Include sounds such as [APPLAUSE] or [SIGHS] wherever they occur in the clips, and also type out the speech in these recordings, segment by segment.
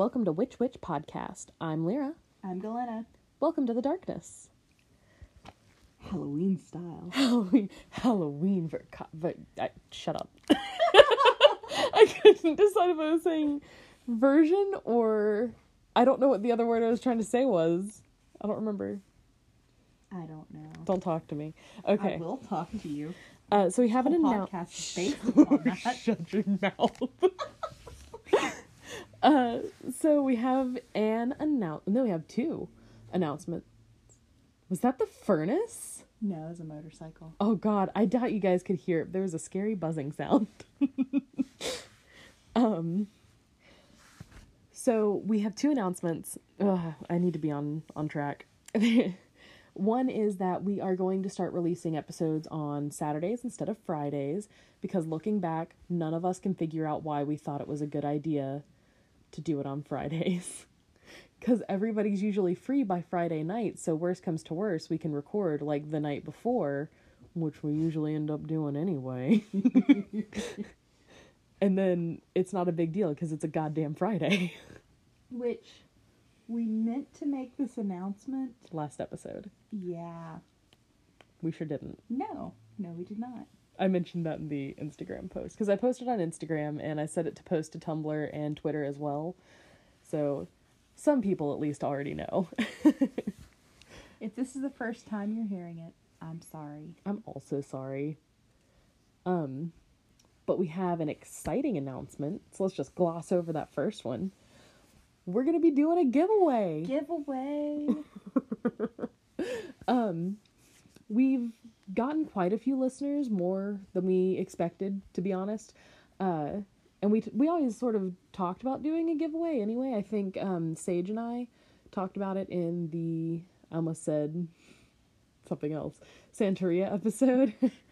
welcome to Witch Witch Podcast. I'm Lyra. I'm Galena. Welcome to the darkness. Halloween style. [LAUGHS] Halloween, Halloween but I, shut up. [LAUGHS] I couldn't decide if I was saying version or I don't know what the other word I was trying to say was. I don't remember. I don't know. Don't talk to me. Okay. I will talk to you. Uh, so we have an announcement. podcast is based [LAUGHS] upon that. Shut your mouth. Uh, so we have an announce. No, we have two announcements. Was that the furnace? No, it was a motorcycle. Oh God, I doubt you guys could hear it. There was a scary buzzing sound. [LAUGHS] um. So we have two announcements. Ugh, I need to be on on track. [LAUGHS] One is that we are going to start releasing episodes on Saturdays instead of Fridays because looking back, none of us can figure out why we thought it was a good idea to do it on Fridays. [LAUGHS] Because everybody's usually free by Friday night, so worst comes to worst, we can record like the night before, which we usually end up doing anyway. [LAUGHS] and then it's not a big deal because it's a goddamn Friday. Which we meant to make this announcement. Last episode. Yeah. We sure didn't. No. No, we did not. I mentioned that in the Instagram post because I posted on Instagram and I set it to post to Tumblr and Twitter as well. So some people at least already know. [LAUGHS] If this is the first time you're hearing it, I'm sorry. I'm also sorry. Um, but we have an exciting announcement. So let's just gloss over that first one. We're gonna be doing a giveaway. Giveaway. [LAUGHS] Um, we've gotten quite a few listeners, more than we expected, to be honest. Uh, and we we always sort of talked about doing a giveaway anyway. I think um, Sage and I talked about it in the I almost said something else Santeria episode. [LAUGHS]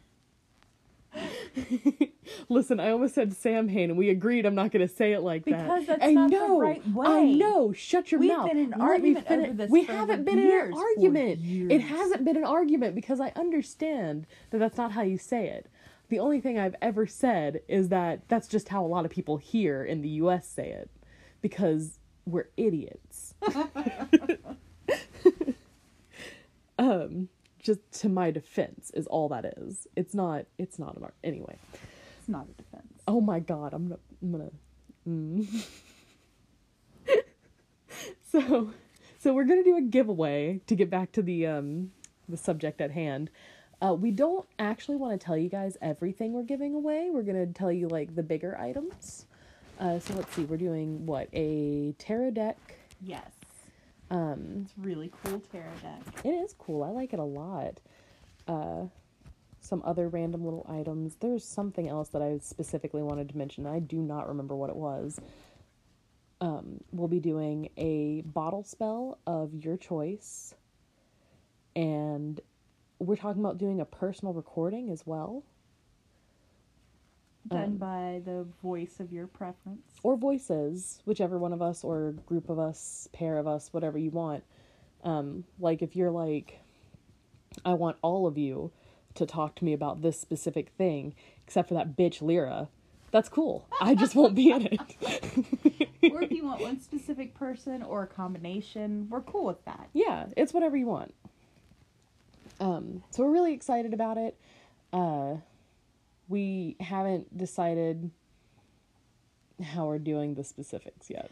[LAUGHS] Listen, I almost said Sam Samhain, and we agreed I'm not going to say it like that. Because that's I not the know, right I know. Shut your We've mouth. been in an Let argument finish- over this We for haven't been years, in an argument. It hasn't been an argument because I understand that that's not how you say it. The only thing I've ever said is that that's just how a lot of people here in the U.S. say it, because we're idiots. [LAUGHS] [LAUGHS] um, just to my defense is all that is. It's not. It's not an art. Anyway. it's not a defense. Oh my god, I'm gonna, I'm gonna. Mm. [LAUGHS] so, so we're gonna do a giveaway to get back to the um the subject at hand. Uh, we don't actually want to tell you guys everything we're giving away. We're gonna tell you like the bigger items. Uh, so let's see, we're doing what a tarot deck. Yes. Um, It's really cool tarot deck. it is cool. I like it a lot. Uh, some other random little items. There's something else that I specifically wanted to mention. I do not remember what it was. Um, we'll be doing a bottle spell of your choice, and we're talking about doing a personal recording as well, Done Um, by the voice of your preference. or voices, whichever one of us, or group of us, pair of us, whatever you want. Um, like if you're like, I want all of you to talk to me about this specific thing, except for that bitch Lyra. That's cool. I just won't be in it. [LAUGHS] or if you want one specific person or a combination, we're cool with that. yeah, it's whatever you want. Um, so we're really excited about it. Uh, we haven't decided how we're doing the specifics yet.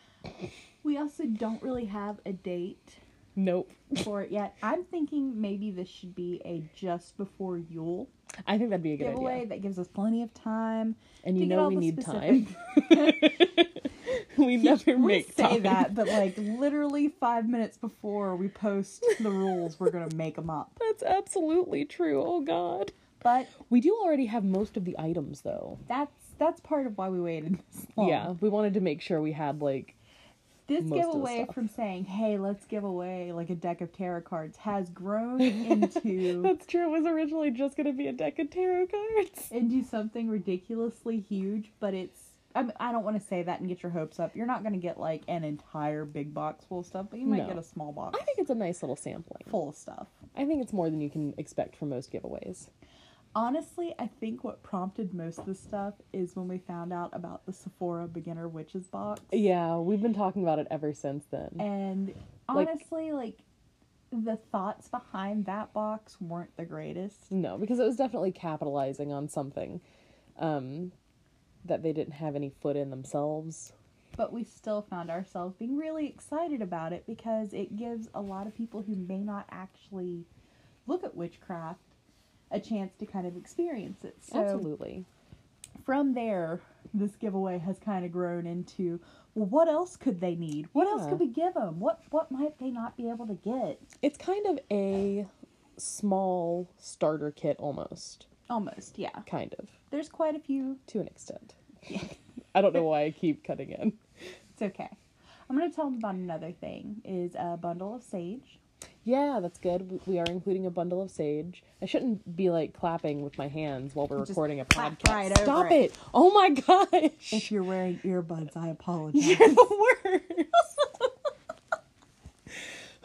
We also don't really have a date Nope. for it yet. I'm thinking maybe this should be a just before Yule I think that'd be a good giveaway idea. that gives us plenty of time. And you know we need specific- time. [LAUGHS] [LAUGHS] we never we make say time. that, but like literally five minutes before we post the rules, we're gonna make them up. [LAUGHS] That's absolutely true. Oh god. But We do already have most of the items though. that's that's part of why we waited this long. Yeah, we wanted to make sure we had like This most giveaway from saying, "Hey, let's give away like a deck of tarot cards" has grown [LAUGHS] into That's true. It was originally just going to be a deck of tarot cards. into something ridiculously huge. But it's I, mean, I don't want to say that and get your hopes up. You're not going to get like an entire big box full of stuff, but you might No. get a small box I think it's a nice little sampling. full of stuff. I think it's more than you can expect from most giveaways. Honestly, I think what prompted most of the stuff is when we found out about the Sephora beginner witches box. Yeah, we've been talking about it ever since then. And Like- honestly, like, the thoughts behind that box weren't the greatest. No, because it was definitely capitalizing on something um, that they didn't have any foot in themselves. But we still found ourselves being really excited about it because it gives a lot of people who may not actually look at witchcraft a chance to kind of experience it. So Absolutely. from there, this giveaway has kind of grown into well, what else could they need? What else could we give them? What what might they not be able to get? It's kind of a small starter kit almost. Almost, yeah. Kind of. There's quite a few. To an extent. Yeah. [LAUGHS] I don't know why I keep cutting in. It's okay. I'm gonna tell them about another thing. Is a bundle of sage. Yeah, that's good. We are including a bundle of sage. I shouldn't be like clapping with my hands while we're Just recording a podcast. right Stop it. it. Oh my gosh. If you're wearing earbuds, I apologize. [LAUGHS] You're the worst.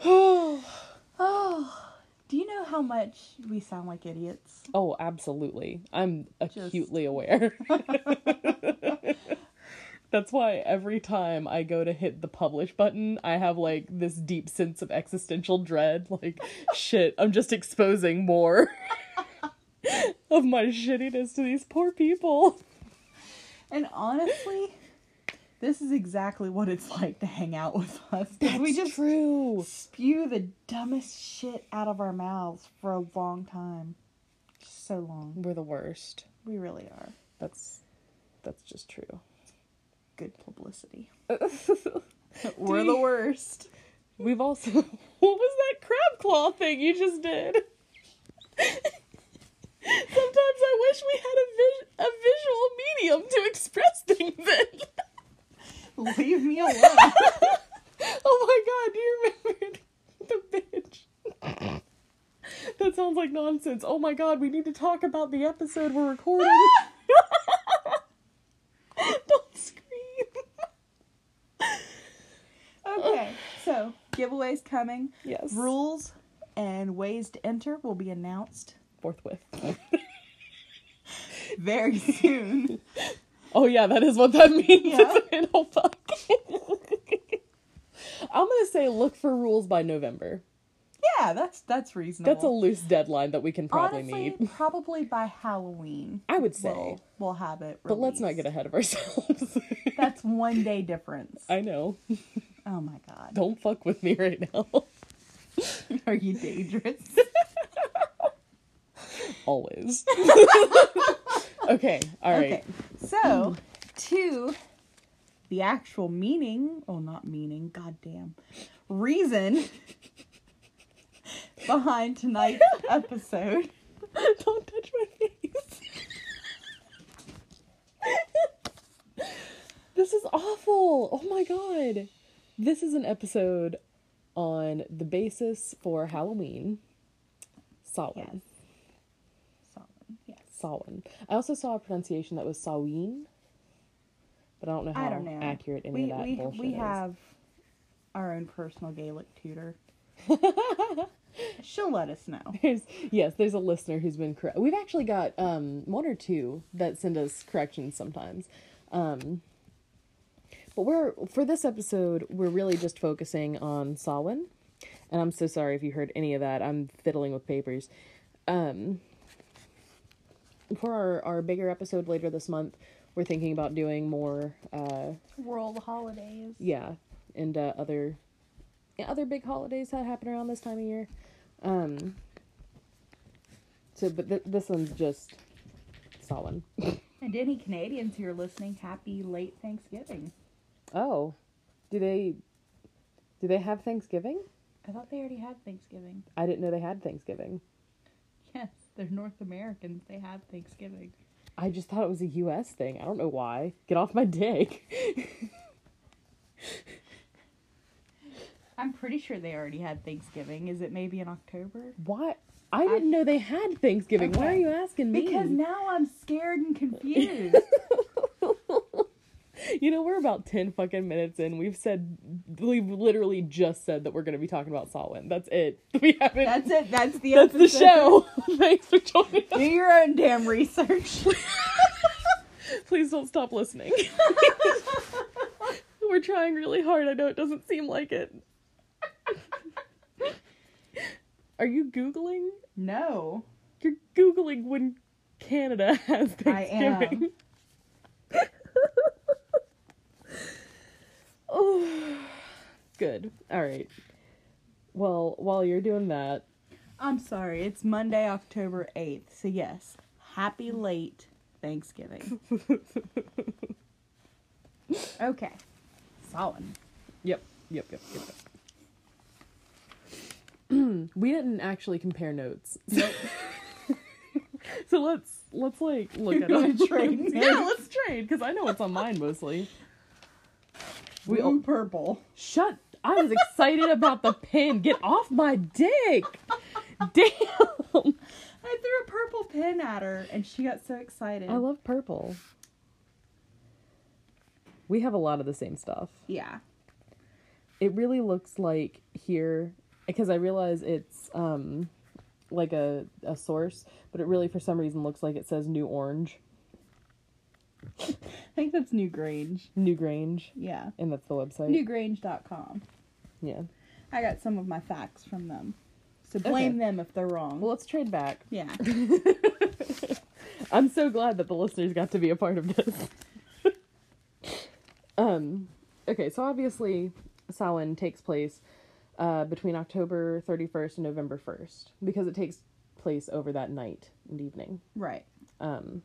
[SIGHS] [SIGHS] Oh, do you know how much we sound like idiots? oh, absolutely. I'm Just- acutely aware. [LAUGHS] [LAUGHS] That's why every time I go to hit the publish button, I have like this deep sense of existential dread. Like, [LAUGHS] shit, I'm just exposing more [LAUGHS] of my shittiness to these poor people. And honestly, this is exactly what it's like to hang out with us. 'cause we just true. spew the dumbest shit out of our mouths for a long time. So long. We're the worst. We really are. That's that's just true. Good publicity. [LAUGHS] We're the worst. We've also [LAUGHS] what was that crab claw thing you just did? [LAUGHS] Sometimes I wish we had a vis- a visual medium to express things in. Leave me alone. oh my god, do you remember the bitch? that sounds like nonsense. Oh my god, we need to talk about the episode we're recording. Don't scream. Okay, so giveaways coming. Yes. Rules and ways to enter will be announced Forthwith. [LAUGHS] very soon. Oh yeah, that is what that [LAUGHS] means. Yeah. isn't it? Fuck. I'm gonna say look for rules by November. yeah, that's that's reasonable. That's a loose deadline that we can probably Honestly, meet. [LAUGHS] probably by Halloween. I would say. we'll, we'll have it. But let's not get ahead of ourselves. That's one day difference. I know. Oh my god. Don't fuck with me right now. [LAUGHS] Are you dangerous? [LAUGHS] Always. [LAUGHS] okay, alright. Okay. So, to the actual meaning, oh not meaning, goddamn. Reason behind tonight's episode. Don't touch my face. this is awful. Oh my god. This is an episode on the basis for Halloween. Samhain. Yes. Solid. Yes. Samhain. I also saw a pronunciation that was Samhain, but I don't know how don't know. accurate any we of that we, bullshit we is. have our own personal Gaelic tutor. [LAUGHS] She'll let us know. There's yes, there's a listener who's been correct. We've actually got um one or two that send us corrections sometimes. Um but we're for this episode, we're really just focusing on Samhain. And I'm so sorry if you heard any of that. I'm fiddling with papers. Um for our, our bigger episode later this month, we're thinking about doing more uh World holidays. yeah, and uh, other yeah, other big holidays that happen around this time of year. Um. So, but th- this one's just Samhain. [LAUGHS] And any Canadians who are listening, happy late Thanksgiving. Oh, do they do they have Thanksgiving? I thought they already had Thanksgiving. I didn't know they had Thanksgiving. Yes, they're North Americans. They have Thanksgiving. I just thought it was a U.S. thing. I don't know why. Get off my dick. [LAUGHS] I'm pretty sure they already had Thanksgiving. Is it maybe in October? Why? I didn't know they had Thanksgiving. Why are you asking me? Because now I'm scared and confused. [LAUGHS] You know, we're about 10 fucking minutes in. We've said we've literally just said that we're going to be talking about Samhain. That's it. [LAUGHS] We haven't. That's it. That's the That's the show. [LAUGHS] Thanks for joining Do your own damn research. [LAUGHS] Please don't stop listening. we're trying really hard. I know it doesn't seem like it. Are you googling? no. You're googling when Canada has I am. Thanksgiving. Oh, [SIGHS] good. All right. Well, while you're doing that, I'm sorry. It's Monday, October 8th. So, yes, happy late Thanksgiving. [LAUGHS] okay. Solid. Yep, yep, yep, yep. yep. [CLEARS THROAT] we didn't actually compare notes. So, [LAUGHS] so let's let's like look at gonna trade [LAUGHS] yeah, let's trade because I know what's on mine mostly. We Blue all, purple. shut. I was excited about the pin. Get off my dick. Damn. I threw a purple pin at her and she got so excited. I love purple. We have a lot of the same stuff. yeah. it really looks like here because I realize it's um like a a source, but it really for some reason looks like it says New Orange, [LAUGHS] I think that's New Grange. New Grange, Yeah. and that's the website. Newgrange.com. yeah. I got some of my facts from them. So blame Okay. them if they're wrong. Well, let's trade back. yeah. [LAUGHS] I'm so glad that the listeners got to be a part of this. [LAUGHS] um, okay, so obviously Samhain takes place uh, between October 31st and November 1st because it takes place over that night and evening. Right. Um,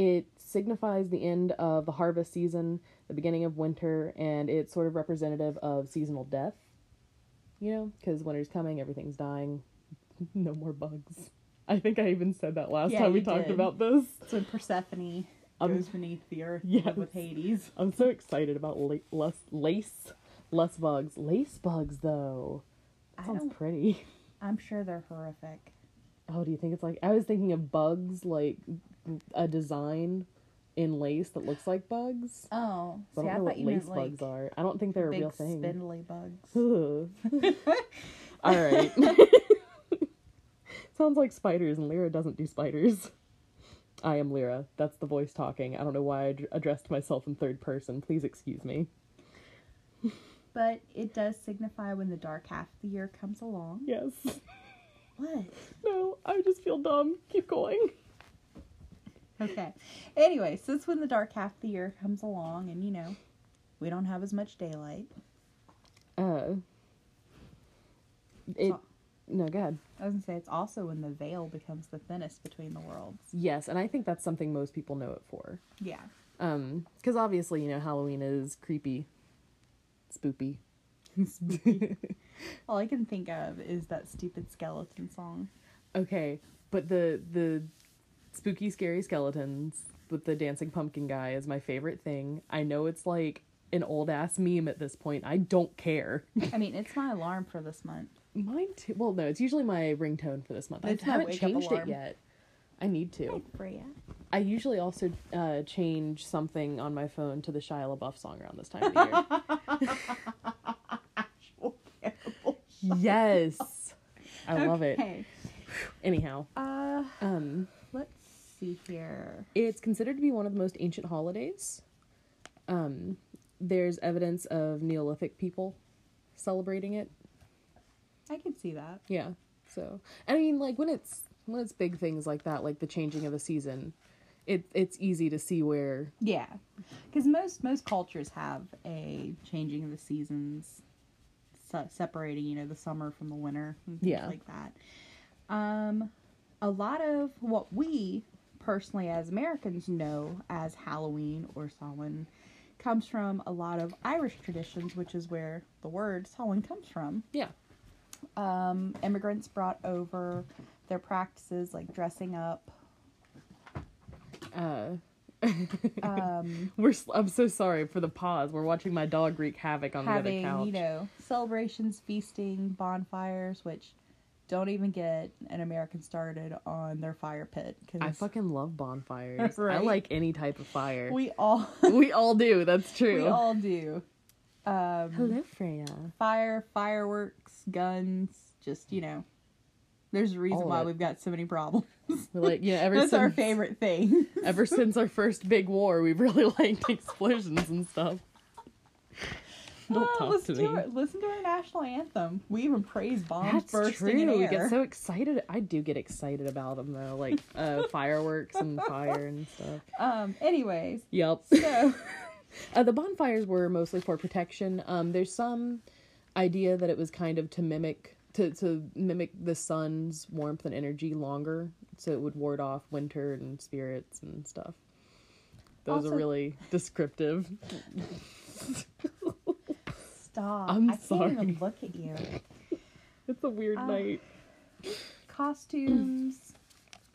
it signifies the end of the harvest season, the beginning of winter, and it's sort of representative of seasonal death. You know, because winter's coming, everything's dying, [LAUGHS] no more bugs. I think I even said that last Yeah, time we talked did. about this. So Persephone Um, goes beneath the earth [LAUGHS] yes. with Hades. I'm so excited about la- less lace, less bugs. Lace bugs, though. That sounds pretty. I'm sure they're horrific. Oh, do you think it's like I was thinking of bugs like a design in lace that looks like bugs. Oh, But see, I I don't know thought what you lace meant like bugs are. I don't think they're a real thing. spindly bugs. [LAUGHS] [LAUGHS] All right. [LAUGHS] Sounds like spiders, and Lyra doesn't do spiders. I am Lyra. That's the voice talking. I don't know why I addressed myself in third person. Please excuse me. But it does signify when the dark half of the year comes along. Yes. What? No, I just feel dumb. Keep going. Okay. Anyway, so it's when the dark half of the year comes along, and you know, we don't have as much daylight. Uh. It. So- No, go ahead. I was gonna say it's also when the veil becomes the thinnest between the worlds. Yes, and I think that's something most people know it for. Yeah. Um, because obviously, you know, Halloween is creepy, spoopy. [LAUGHS] [LAUGHS] All I can think of is that stupid skeleton song. Okay, but the the spooky, scary skeletons with the dancing pumpkin guy is my favorite thing. I know it's like an old ass meme at this point. I don't care. I mean, it's my alarm for this month. Mine too. Well, no, it's usually my ringtone for this month. I It's my haven't changed it yet. I need to. Good for ya. I usually also uh, change something on my phone to the Shia LaBeouf song around this time of the year. [LAUGHS] yes, I love it. Anyhow, Uh, um, let's see here. it's considered to be one of the most ancient holidays. Um, there's evidence of Neolithic people celebrating it. I can see that. Yeah. So, I mean, like when it's when it's big things like that, like the changing of a season, it it's easy to see where. Yeah, because most most cultures have a changing of the seasons, se- separating you know the summer from the winter and things Yeah. like that. Um, a lot of what we personally as Americans know as Halloween or Samhain comes from a lot of Irish traditions, which is where the word Samhain comes from. Yeah. Um, immigrants brought over their practices like dressing up. Uh, [LAUGHS] Um, we're. I'm so sorry for the pause. We're watching my dog wreak havoc on having the other couch. you know celebrations feasting bonfires which don't even get an american started on their fire pit because I fucking love bonfires. [LAUGHS] I like any type of fire. we all [LAUGHS] we all do. That's [LAUGHS] true. we all do Um, Hello, Freya. Fire, fireworks, guns. Just you know, there's a reason All why we've got so many problems. We're like, yeah, ever That's since our favorite thing. ever since our first big war, we've really liked explosions and stuff. [LAUGHS] Don't Oh, talk listen to me. our, listen to our national anthem. We even praise bombs That's bursting true. in We get so excited. I do get excited about them though, like uh, [LAUGHS] fireworks and fire and stuff. Um. Anyways, Yep. so [LAUGHS] Uh, the bonfires were mostly for protection. Um, there's some idea that it was kind of to mimic to to mimic the sun's warmth and energy longer, so it would ward off winter and spirits and stuff. Those Also- are really descriptive. Stop. I'm I can't sorry. even look at you. [LAUGHS] It's a weird Uh, night. Costumes,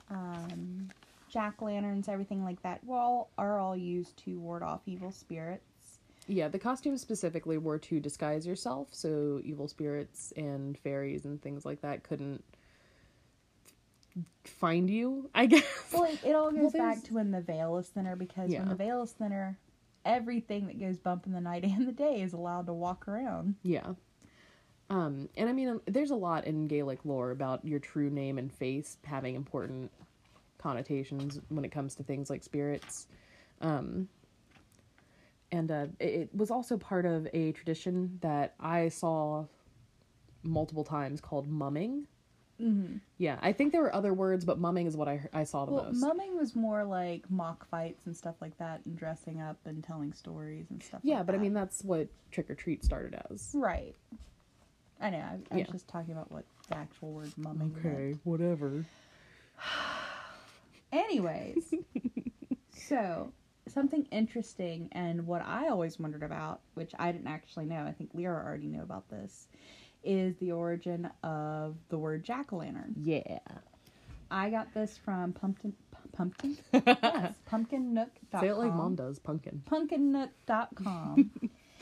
um, jack lanterns, everything like that. Were all are all used to ward off evil spirits. Yeah, the costumes specifically were to disguise yourself, so evil spirits and fairies and things like that couldn't find you. I [LAUGHS] guess. Well, it, it all Well, goes back to when the veil is thinner because Yeah. when the veil is thinner, everything that goes bump in the night [LAUGHS] and the day is allowed to walk around. Yeah. Um, and I mean, um, there's a lot in Gaelic lore about your true name and face having important connotations when it comes to things like spirits. Um, and uh, it, it was also part of a tradition that I saw multiple times called mumming. Mm-hmm. Yeah, I think there were other words, but mumming is what I I saw the Well, most. mumming was more like mock fights and stuff like that, and dressing up and telling stories and stuff. yeah, like but I mean that's what trick or treat started as. right. I know. I, I Yeah. was just talking about what the actual word mumming. meant. whatever. [SIGHS] Anyways, [LAUGHS] so something interesting and what I always wondered about, which I didn't actually know, I think Lyra already knew about this, is the origin of the word jack o' lantern. Yeah. I got this from pumpkin pumpkin [LAUGHS] yes, pumpkinnook.com. Say it like mom does, pumpkin. pumpkinnook.com.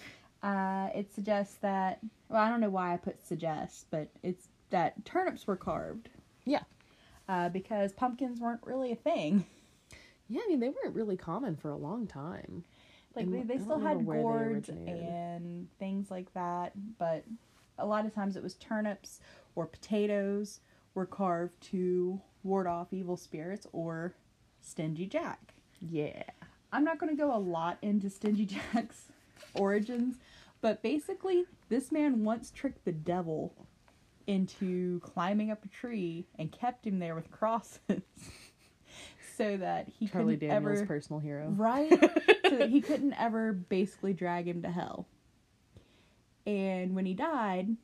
[LAUGHS] uh, it suggests that well, I don't know why I put suggest, but it's that turnips were carved. Yeah. Uh, because pumpkins weren't really a thing. [LAUGHS] Yeah, I mean they weren't really common for a long time. Like And they, they still had gourds and things like that, but a lot of times it was turnips or potatoes were carved to ward off evil spirits or stingy jack. Yeah. I'm not going to go a lot into Stingy [LAUGHS] Jack's origins, but basically, this man once tricked the devil into climbing up a tree and kept him there with crosses [LAUGHS] so that he Charlie couldn't Daniels' ever personal hero. right [LAUGHS] so that he couldn't ever basically drag him to hell. And when he died,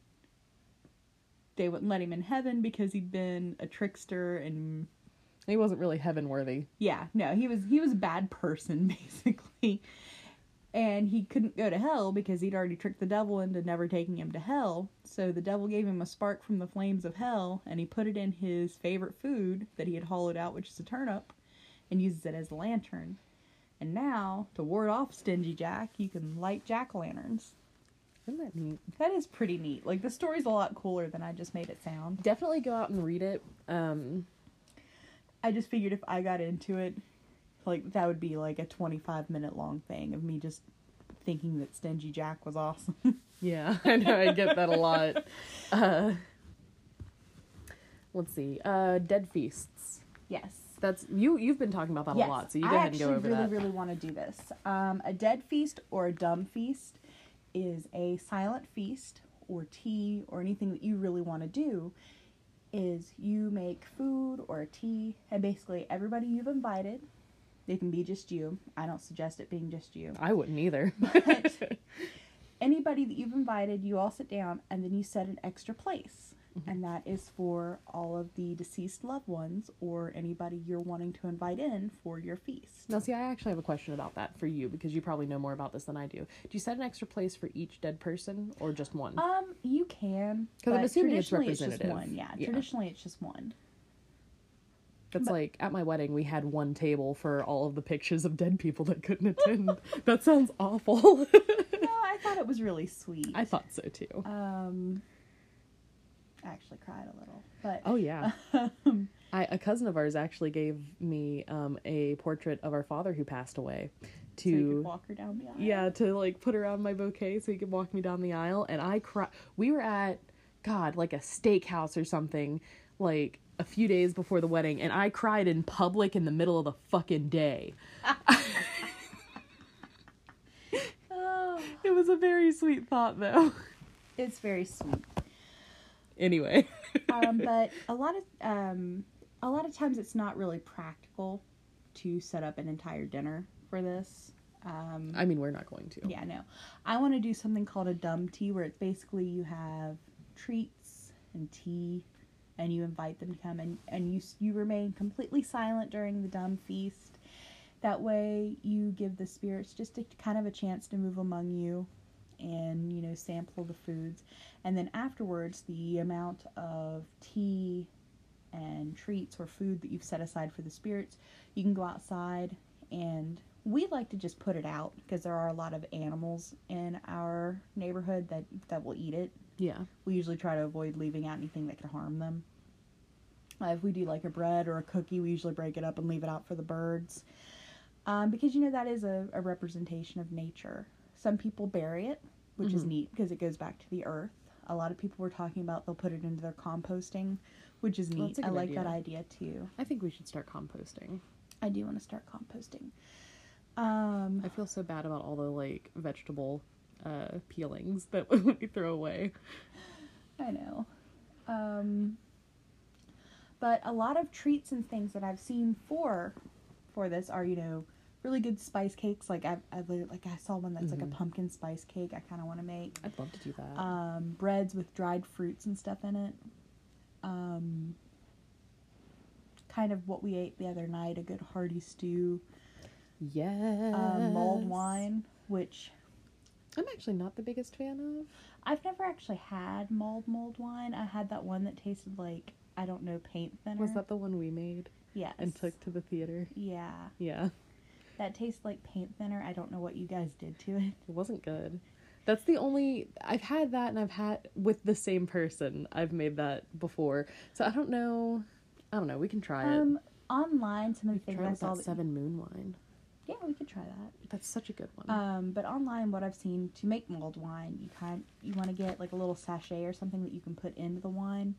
they wouldn't let him in heaven because he'd been a trickster and He wasn't really heaven worthy. yeah, no, he was he was a bad person [LAUGHS] basically. And he couldn't go to hell because he'd already tricked the devil into never taking him to hell. So the devil gave him a spark from the flames of hell and he put it in his favorite food that he had hollowed out, which is a turnip, and uses it as a lantern. And now, to ward off Stingy Jack, you can light jack o' lanterns. Isn't that neat? That is pretty neat. Like the story's a lot cooler than I just made it sound. Definitely go out and read it. Um, I just figured if I got into it, like that would be like a 25 minute long thing of me just thinking that Stingy Jack was awesome. [LAUGHS] yeah, [LAUGHS] I know I get that a lot. Uh, let's see. Uh, Dead feasts. yes. That's you. You've been talking about that yes. a lot, so you I ahead and actually go over really, that. really want to do this. Um, a dead feast or a dumb feast is a silent feast or tea or anything that you really want to do. Is you make food or tea, and basically everybody you've invited, they can be just you. I don't suggest it being just you. I wouldn't either. [LAUGHS] But anybody that you've invited, you all sit down and then you set an extra place. Mm-hmm. And that is for all of the deceased loved ones or anybody you're wanting to invite in for your feast. now, see, I actually have a question about that for you because you probably know more about this than I do. Do you set an extra place for each dead person or just one? Um, you can because I'm assuming it's traditionally just one. Yeah, Yeah. traditionally it's just one. That's but- like at my wedding, we had one table for all of the pictures of dead people that couldn't attend. [LAUGHS] that sounds awful. no, I thought it was really sweet. I thought so too. um, actually cried a little, but Oh yeah. [LAUGHS] I, a cousin of ours actually gave me um, a portrait of our father who passed away so you to could walk her down the aisle. yeah to like put around my bouquet so he could walk me down the aisle and i cried. we were at god like a steakhouse or something like a few days before the wedding and i cried in public in the middle of the fucking day [LAUGHS] Oh, it was a very sweet thought though it's very sweet. Anyway [LAUGHS] um, but a lot of um, a lot of times it's not really practical to set up an entire dinner for this. Um, i mean we're not going to yeah, no, I want to do something called a dumb tea, where it's basically you have treats and tea, and you invite them to come, and and you you remain completely silent during the dumb feast. That way, you give the spirits just a kind of a chance to move among you, and you know sample the foods, and then afterwards, the amount of tea and treats or food that you've set aside for the spirits, you can go outside and we like to just put it out because there are a lot of animals in our neighborhood that that will eat it. yeah We usually try to avoid leaving out anything that could harm them. Uh, if we do like a bread or a cookie, we usually break it up and leave it out for the birds. Um, because you know that is a, a representation of nature. Some people bury it, which is Mhm. neat because it goes back to the earth. A lot of people were talking about they'll put it into their composting, which is neat. a I like that idea. idea too. i think we should start composting I do want to start composting. Um, i feel so bad about all the like vegetable uh peelings that [LAUGHS] we throw away I know. Um, but a lot of treats and things that I've seen for for this are you know really good spice cakes. Like I've, I've like I saw one that's like Mhm. a pumpkin spice cake. I kind of want to make. i'd love to do that Um, breads with dried fruits and stuff in it. Um, kind of what we ate the other night. A good hearty stew. yes Um, mulled wine, which i'm actually not the biggest fan of I've never actually had mulled mulled wine. I had that one that tasted like I don't know paint thinner. Was that the one we made yes and took to the theater? Yeah, Yeah, that tastes like paint thinner. I don't know what you guys did to it. it wasn't good. That's the only I've had that, and I've had with the same person. I've made that before, so I don't know. I don't know. We can try it. Um, online, some of the things I saw. That, Seven Moon wine. yeah, we could try that. That's such a good one. Um, but online, what I've seen to make mulled wine, you kind you want to get like a little sachet or something that you can put into the wine,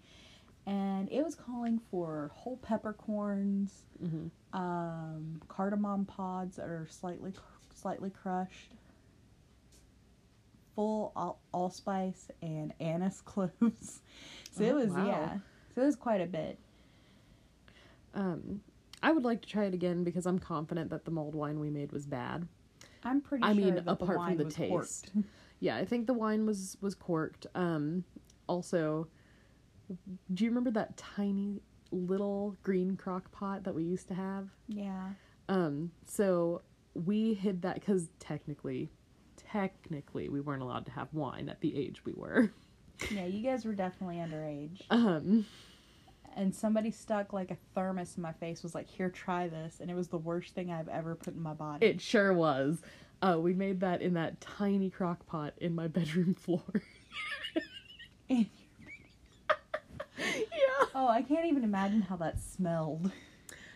and it was calling for whole peppercorns, hmm um, cardamom pods that are slightly slightly crushed, full all, allspice and anise [LAUGHS] cloves. so it Oh, was wow. yeah, so it was quite a bit. Um, I would like to try it again because I'm confident that the mulled wine we made was bad. I'm pretty I sure mean, apart the from the taste. [LAUGHS] Yeah, I think the wine was was corked. Um, also, do you remember that tiny little green crock pot that we used to have? Yeah. Um, so we hid that because technically, technically, we weren't allowed to have wine at the age we were. [LAUGHS] Yeah, you guys were definitely underage. Um, And somebody stuck like a thermos in my face, was like, Here, try this. And it was the worst thing I've ever put in my body. it sure was. Uh, we made that in that tiny crock pot in my [LAUGHS] bedroom floor. [LAUGHS] yeah. Oh, I can't even imagine how that smelled.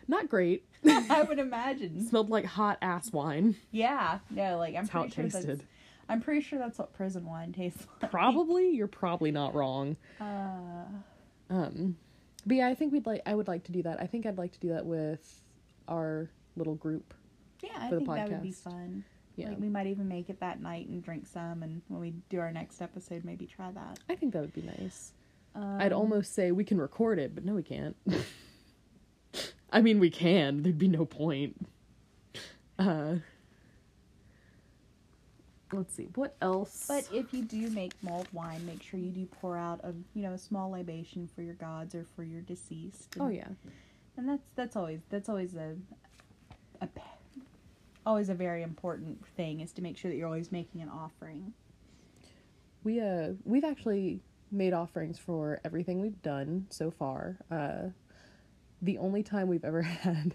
Not great. [LAUGHS] I would imagine. [LAUGHS] Smelled like hot ass wine. Yeah. No, like, I'm That's how pretty it sure tasted. that's. I'm pretty sure that's what prison wine tastes [LAUGHS] like. Probably, you're probably not wrong. Uh, Um, but yeah, I think we'd like. I would like to do that. I think I'd like to do that with our little group. yeah, I think that would be fun. Yeah, Like, we might even make it that night and drink some, and when we do our next episode, maybe try that. I think that would be nice. Um, I'd almost say we can record it, but no, we can't. [LAUGHS] I mean, we can. There'd be no point. Uh, let's see. What else? But if you do make mulled wine, make sure you do pour out a you know a small libation for your gods or for your deceased. oh And- yeah, and that's that's always that's always a a always a very important thing is to make sure that you're always making an offering. we uh we've actually made offerings for everything we've done so far. Uh, the only time we've ever [LAUGHS] had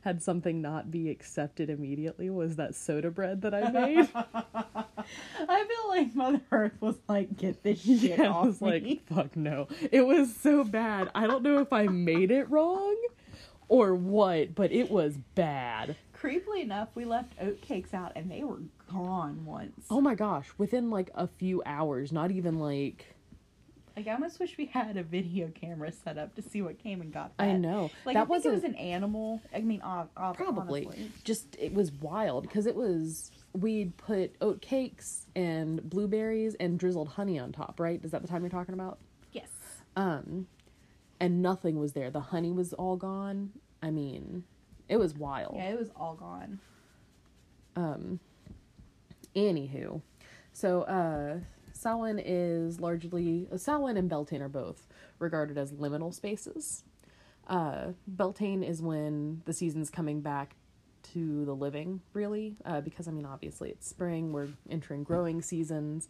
had something not be accepted immediately was that soda bread that I [LAUGHS] made. I feel like Mother Earth was like, get this [LAUGHS] shit yeah, I off was me. like, fuck no. It was so bad. I don't know if I made it wrong or what, but it was bad. Creepily enough, we left oatcakes out and they were gone once. Oh my gosh, within like a few hours, not even like Like I almost wish we had a video camera set up to see what came and got that. I know. Like that I think wasn't it was an animal. I mean, ob- ob- probably honestly. just it was wild because it was we'd put oat cakes and blueberries and drizzled honey on top, right? Is that the time you're talking about? Yes. Um and nothing was there. The honey was all gone. I mean, it was wild. Yeah, it was all gone. Um, anywho, so uh, Samhain is largely uh, Samhain and Beltane are both regarded as liminal spaces. Uh, Beltane is when the season's coming back to the living, really, uh, because I mean, obviously it's spring. We're entering growing seasons.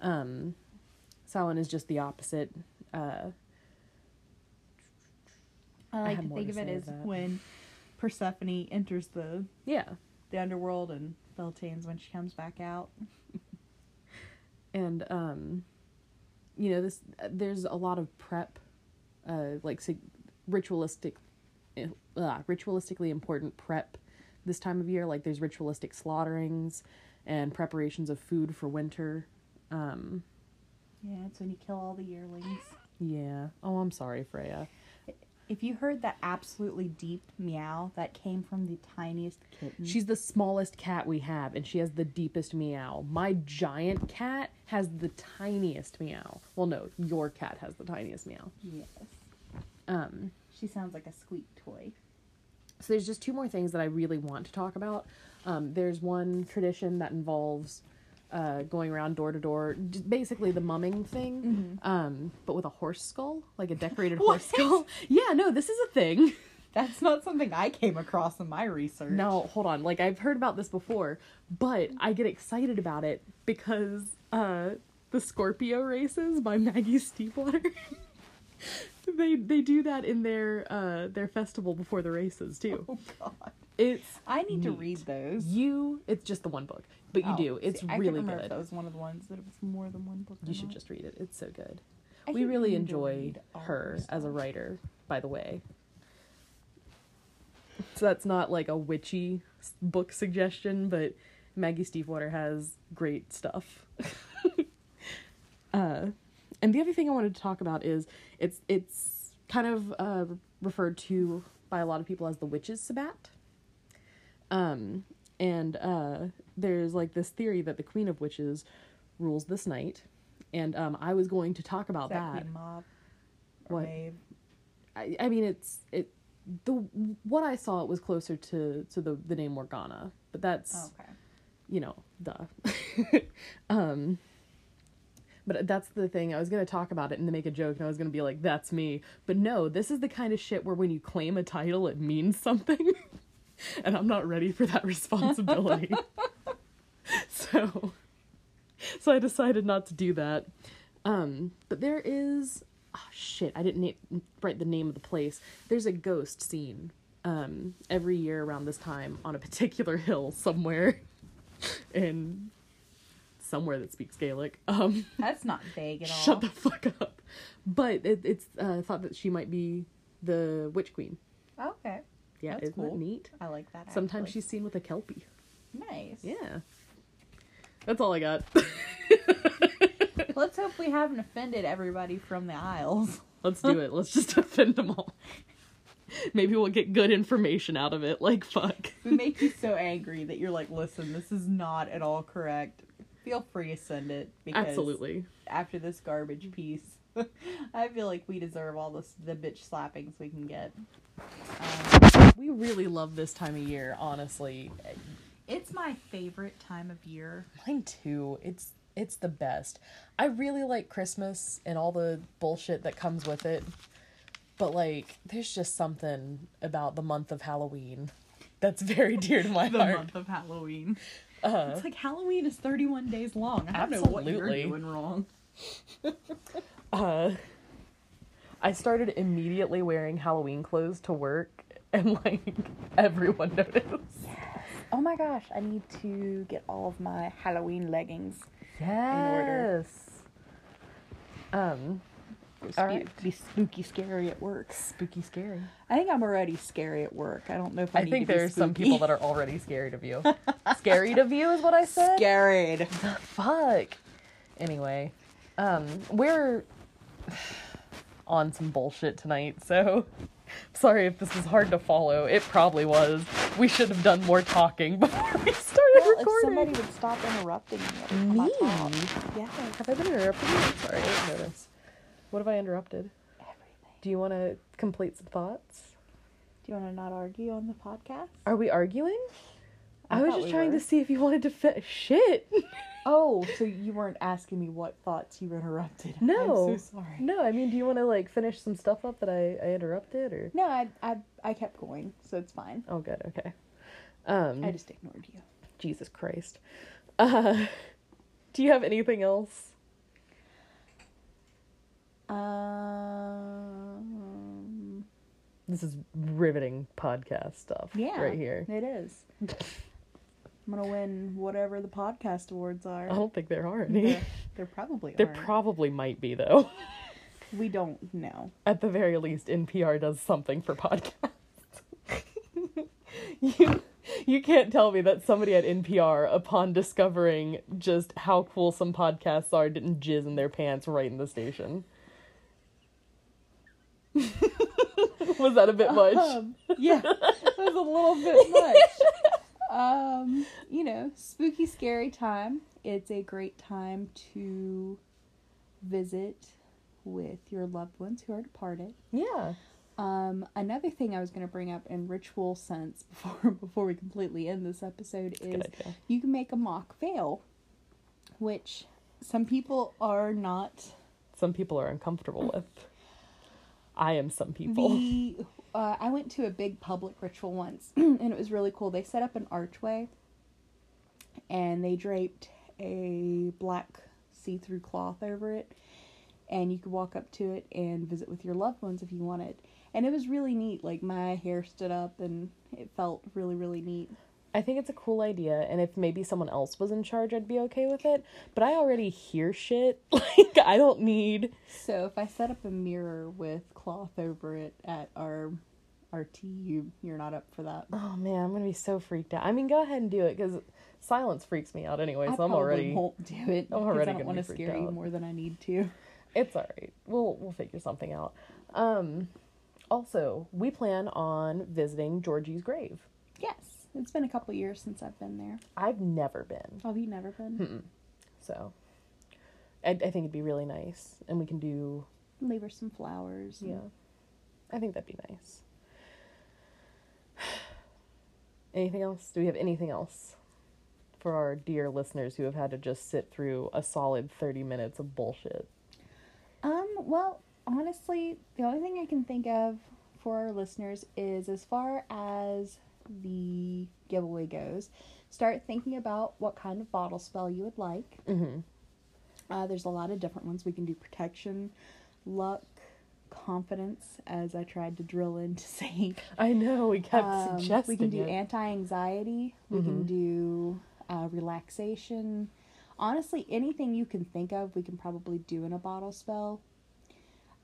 Um, Samhain is just the opposite. Uh, I like have to think to of it as that. when Persephone enters the yeah, the underworld and Beltane's when she comes back out. [LAUGHS] and um you know this there's a lot of prep uh like sig- ritualistic uh, ritualistically important prep this time of year. Like there's ritualistic slaughterings and preparations of food for winter. Um Yeah, it's when you kill all the yearlings. yeah. Oh i'm sorry freya If you heard that absolutely deep meow, that came from the tiniest kitten. she's the smallest cat we have and she has the deepest meow my giant cat has the tiniest meow well no your cat has the tiniest meow yes. um She sounds like a squeak toy. So there's just two more things that I really want to talk about. Um, there's one tradition that involves uh, going around door to door, basically the mumming thing, um, but with a horse skull, like a decorated [LAUGHS] horse skull. [LAUGHS] Yeah, no, this is a thing. [LAUGHS] That's not something I came across in my research. No, hold on. Like I've heard about this before, but I get excited about it because uh, the Scorpio races by Maggie Stiefvater. They they do that in their uh, their festival before the races too. Oh god. It's I need to read those. You, it's just the one book, but you Oh, do. It's see, I couldn't really remember If good. that was one of the ones that it was more than one book. You should not. just read it. It's so good. I we really meaning to enjoy read all her her as a writer, by the way. So that's not like a witchy book suggestion, but Maggie Stiefvater has great stuff. [LAUGHS] uh, and the other thing I wanted to talk about is it's it's kind of uh, referred to by a lot of people as the witches' Sabbat. Um, and uh, there's like this theory that the Queen of Witches rules this night, and um, I was going to talk about that that. Queen Mab? Or What? Maeve? I, I mean, it's it. The what I saw it was closer to to the the name Morgana, but that's Oh, okay. you know, duh. [LAUGHS] um, but that's the thing. I was gonna talk about it and to make a joke, and I was gonna be like, "That's me." But no, this is the kind of shit where when you claim a title, it means something, [LAUGHS] and I'm not ready for that responsibility. [LAUGHS] so, so I decided not to do that. Um, but there is, oh shit, I didn't na- write the name of the place. There's a ghost scene um, every year around this time on a particular hill somewhere [LAUGHS] in somewhere that speaks Gaelic. Um, [LAUGHS] That's not vague at [LAUGHS] all. shut the fuck up. But it, it's uh, thought that she might be the witch queen. okay. Yeah, That's isn't cool. that neat? I like that. Sometimes actually. she's seen with a kelpie. nice. Yeah. That's all I got. [LAUGHS] Let's hope we haven't offended everybody from the Isles. Let's do it. Let's just offend them all. Maybe we'll get good information out of it. Like, fuck. We make you so angry that you're like, listen, this is not at all correct. Feel free to send it because Absolutely. after this garbage piece, [LAUGHS] I feel like we deserve all this the bitch slappings we can get. Um, We really love this time of year, honestly. it's my favorite time of year. Mine too. It's it's the best. I really like Christmas and all the bullshit that comes with it. But like there's just something about the month of Halloween that's very dear to my [LAUGHS] The heart. The month of Halloween. Uh, It's like Halloween is 31 days long. I don't know what Absolutely. you're doing wrong. [LAUGHS] uh I started immediately wearing Halloween clothes to work [LAUGHS] and like everyone noticed. Yes. Oh my gosh, I need to get all of my Halloween leggings. In order. Yes. Um, Be, All right. be spooky scary at work. spooky, scary. I think I'm already scary at work. I don't know if I, I need think to be there's some people that are already scared of you. [LAUGHS] scared of you is what I said. scared. The fuck. Anyway, um, we're [SIGHS] on some bullshit tonight, so [LAUGHS] sorry if this was hard to follow. It probably was. We should have done more talking [LAUGHS] before we started Well, if recording. somebody would stop interrupting me. every time I Me? Yeah. Have I been interrupting you? Sorry, I didn't notice. What have I interrupted? Everything. Do you want to complete some thoughts? Do you want to not argue on the podcast? Are we arguing? I, I was just we trying were. to see if you wanted to fit shit. [LAUGHS] [LAUGHS] Oh, so you weren't asking me what thoughts you interrupted? No. I'm so sorry. no, I mean, do you want to like finish some stuff up that I, I interrupted or? No, I, I I kept going, so it's fine. Oh, good. Okay. Um, I just ignored you. Jesus Christ. Uh, [LAUGHS] do you have anything else? Um. This is riveting podcast stuff. Yeah. Right here. It is. I'm gonna win whatever the podcast awards are. I don't think there are any. There, there probably There aren't. probably might be though. we don't know. At the very least, NPR does something for podcasts. [LAUGHS] you you can't tell me that somebody at NPR, upon discovering just how cool some podcasts are, didn't jizz in their pants right in the station. [LAUGHS] Was that a bit much? Um, yeah, that was a little bit [LAUGHS] much. Um, you know, spooky, scary time. It's a great time to visit with your loved ones who are departed. yeah. Um, another thing I was going to bring up in ritual sense before [LAUGHS] before we completely end this episode is you can make a mock veil, which some people are not. Some people are uncomfortable with. I am some people. The uh, I went to a big public ritual once, [CLEARS THROAT] and it was really cool. They set up an archway, and they draped a black see-through cloth over it, and you could walk up to it and visit with your loved ones if you wanted. And it was really neat. Like my hair stood up, and it felt really, really neat. I think it's a cool idea, and if maybe someone else was in charge, I'd be okay with it. But I already hear shit. [LAUGHS] Like, I don't need. So if I set up a mirror with cloth over it at our our tea, you you're not up for that. Oh man, I'm gonna be so freaked out. I mean, go ahead and do it because silence freaks me out anyway. I So I'm probably already. won't do it because already I don't want to scare you more than I need to. It's all right. We'll we'll figure something out. Um, also, we plan on visiting Georgie's grave. Yes, it's been a couple years since I've been there. I've never been, Oh, Have you never been? so I, I think it'd be really nice, and we can do. Leave her some flowers. Yeah, I think that'd be nice. [SIGHS] Anything else? Do we have anything else for our dear listeners who have had to just sit through a solid thirty minutes of bullshit? Um. Well, honestly, the only thing I can think of for our listeners is as far as the giveaway goes, start thinking about what kind of bottle spell you would like. Mm-hmm. Uh, there's a lot of different ones. We can do protection, luck, confidence, as I tried to drill into [LAUGHS] saying. I know we kept Um, suggesting we can do anti-anxiety. We can do uh, relaxation. Honestly, anything you can think of, we can probably do in a bottle spell.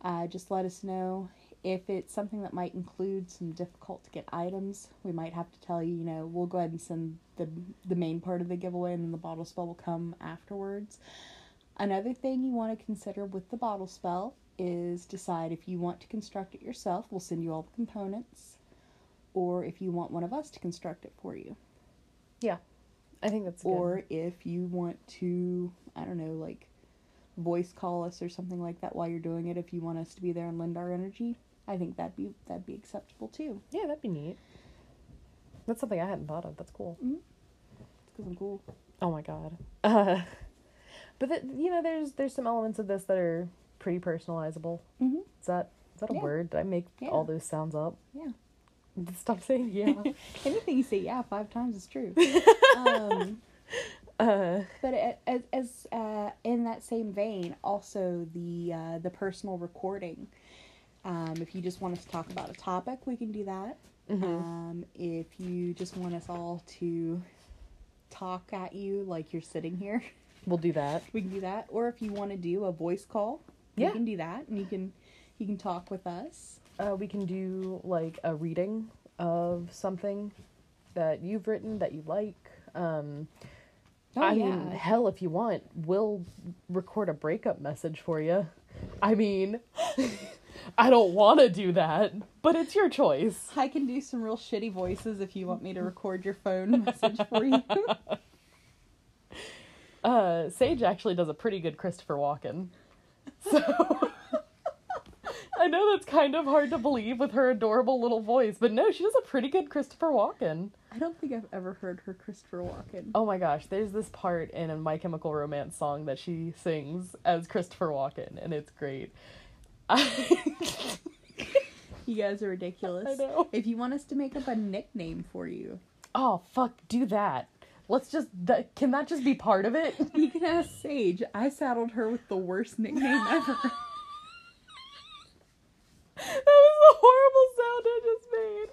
Uh, just let us know if it's something that might include some difficult to get items. We might have to tell you. You know, we'll go ahead and send the the main part of the giveaway, and then the bottle spell will come afterwards. Another thing you want to consider with the bottle spell is decide if you want to construct it yourself. We'll send you all the components or if you want one of us to construct it for you, yeah, I think that's good. or if you want to, I don't know, like voice call us or something like that while you're doing it. If you want us to be there and lend our energy, I think that'd be that'd be acceptable too. Yeah, that'd be neat. That's something I hadn't thought of. That's cool. Because I'm cool. Oh my god. Uh, [LAUGHS] but th- you know, there's there's some elements of this that are pretty personalizable. Mm-hmm. Is that is that a Yeah. word? Did I make Yeah. all those sounds up? Yeah. [LAUGHS] Stop saying yeah. [LAUGHS] Anything you say yeah five times is true. um, uh, but as as uh, in that same vein, also the uh, the personal recording. Um, if you just want us to talk about a topic, we can do that. Um, if you just want us all to talk at you like you're sitting here, [LAUGHS] We'll do that. we can do that. Or if you want to do a voice call, Yeah. you can do that, and you can you can talk with us. Uh, we can do like a reading of something that you've written that you like. Um, Oh, I mean, hell, if you want, we'll record a breakup message for you. I mean, [LAUGHS] I don't want to do that, but it's your choice. I can do some real shitty voices if you want me to record your phone message for you. [LAUGHS] Uh, Sage actually does a pretty good Christopher Walken. So [LAUGHS] I know that's kind of hard to believe with her adorable little voice, but no, she does a pretty good Christopher Walken. I don't think I've ever heard her Christopher Walken. Oh my gosh, there's this part in a My Chemical Romance song that she sings as Christopher Walken, and it's great. [LAUGHS] You guys are ridiculous. I know. If you want us to make up a nickname for you, oh fuck, do that. Let's just. That, can that just be part of it? [LAUGHS] you can ask Sage. I saddled her with the worst nickname ever. [LAUGHS] That was a horrible sound I just made.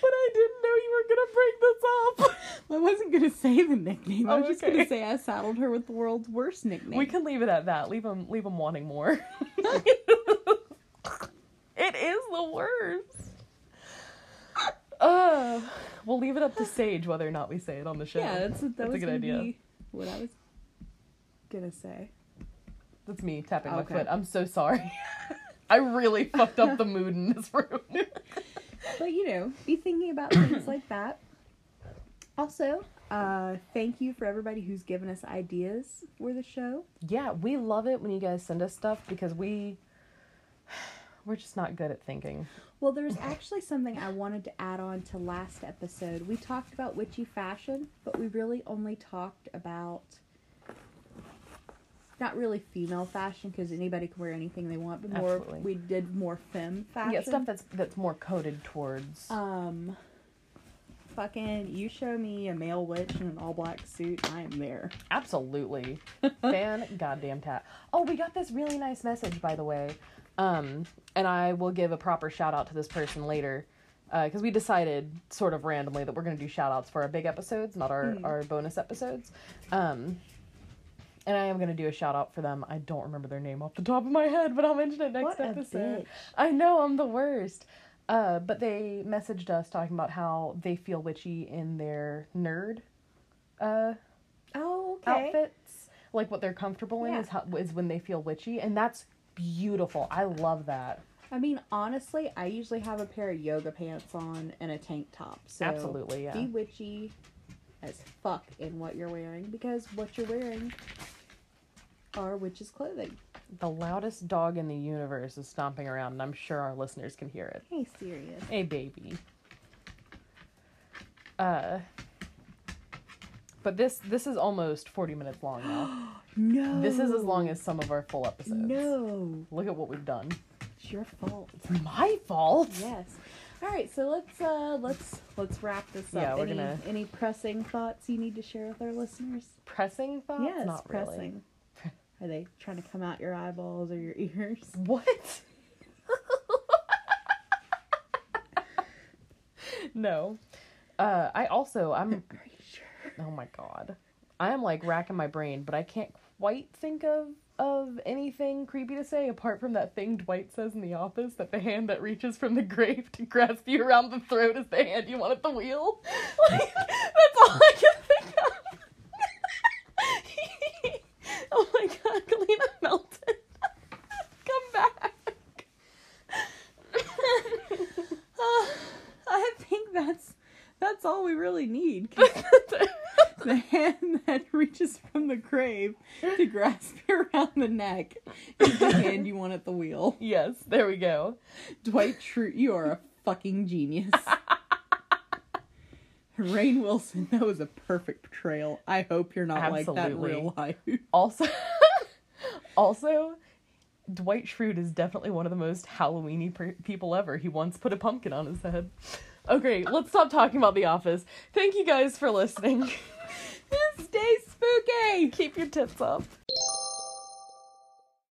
But I didn't know you were gonna bring this up. I wasn't gonna say the nickname. I was Oh, just okay. gonna say I saddled her with the world's worst nickname. We can leave it at that. Leave them. Leave them wanting more. it is the worst. Uh, we'll leave it up to Sage whether or not we say it on the show. Yeah, that's, that That's a good idea. what I was gonna say. That's me tapping Okay. my foot. I'm so sorry. [LAUGHS] I really fucked up the mood in this room. [LAUGHS] But you know, be thinking about things like that. Also, uh, thank you for everybody who's given us ideas for the show. yeah, we love it when you guys send us stuff because we we're just not good at thinking. Well, there's actually something I wanted to add on to last episode. We talked about witchy fashion, but we really only talked about not really female fashion because anybody can wear anything they want, but more Absolutely. we did more femme fashion. Yeah, stuff that's that's more coded towards. um fucking you show me a male witch in an all black suit, I am there. Absolutely. [LAUGHS] Fan goddamn tat. Oh, we got this really nice message, by the way. Um, and I will give a proper shout out to this person later. Because we decided sort of randomly that we're going to do shout outs for our big episodes, not our, Mhm. our bonus episodes. Um, and I am going to do a shout out for them. I don't remember their name off the top of my head, but I'll mention it next What episode. I know I'm the worst. Uh, but they messaged us talking about how they feel witchy in their nerd uh, Oh, okay. outfits, like what they're comfortable in, Yeah. is how, is when they feel witchy, and that's beautiful. I love that. I mean, honestly, I usually have a pair of yoga pants on and a tank top. So Absolutely, yeah. be witchy as fuck in what you're wearing because what you're wearing are witches' clothing. The loudest dog in the universe is stomping around, and I'm sure our listeners can hear it. Hey, serious. Hey, baby. Uh, but this this is almost 40 minutes long now. [GASPS] No. This is as long as some of our full episodes. No, Look at what we've done. it's your fault. It's my fault. Yes. All right, so let's uh let's let's wrap this up. Yeah, we're any, gonna- any pressing thoughts you need to share with our listeners? Pressing thoughts? yes, Not really. pressing. Are they trying to come out your eyeballs or your ears? [LAUGHS] What? [LAUGHS] [LAUGHS] no. Uh, I also I'm Are you sure? [LAUGHS] oh my god. I am like racking my brain, but I can't quite think of of anything creepy to say apart from that thing Dwight says in the office that the hand that reaches from the grave to grasp you around the throat is the hand you want at the wheel. [LAUGHS] Like that's all I can think of. oh my god, Kalina melted. Come back. Uh, I think that's that's all we really need. 'cause the hand that reaches from the grave to grasp you [LAUGHS] around the neck is the hand you want at the wheel. yes, there we go. Dwight Schrute, you are a fucking genius. [LAUGHS] Rainn Wilson, that was a perfect portrayal. I hope you're not like that in real life. [LAUGHS] Also, also, Dwight Schrute is definitely one of the most Halloweeny per- people ever. He once put a pumpkin on his head. Okay, let's stop talking about The Office. Thank you guys for listening. Stay spooky! Keep your tits up.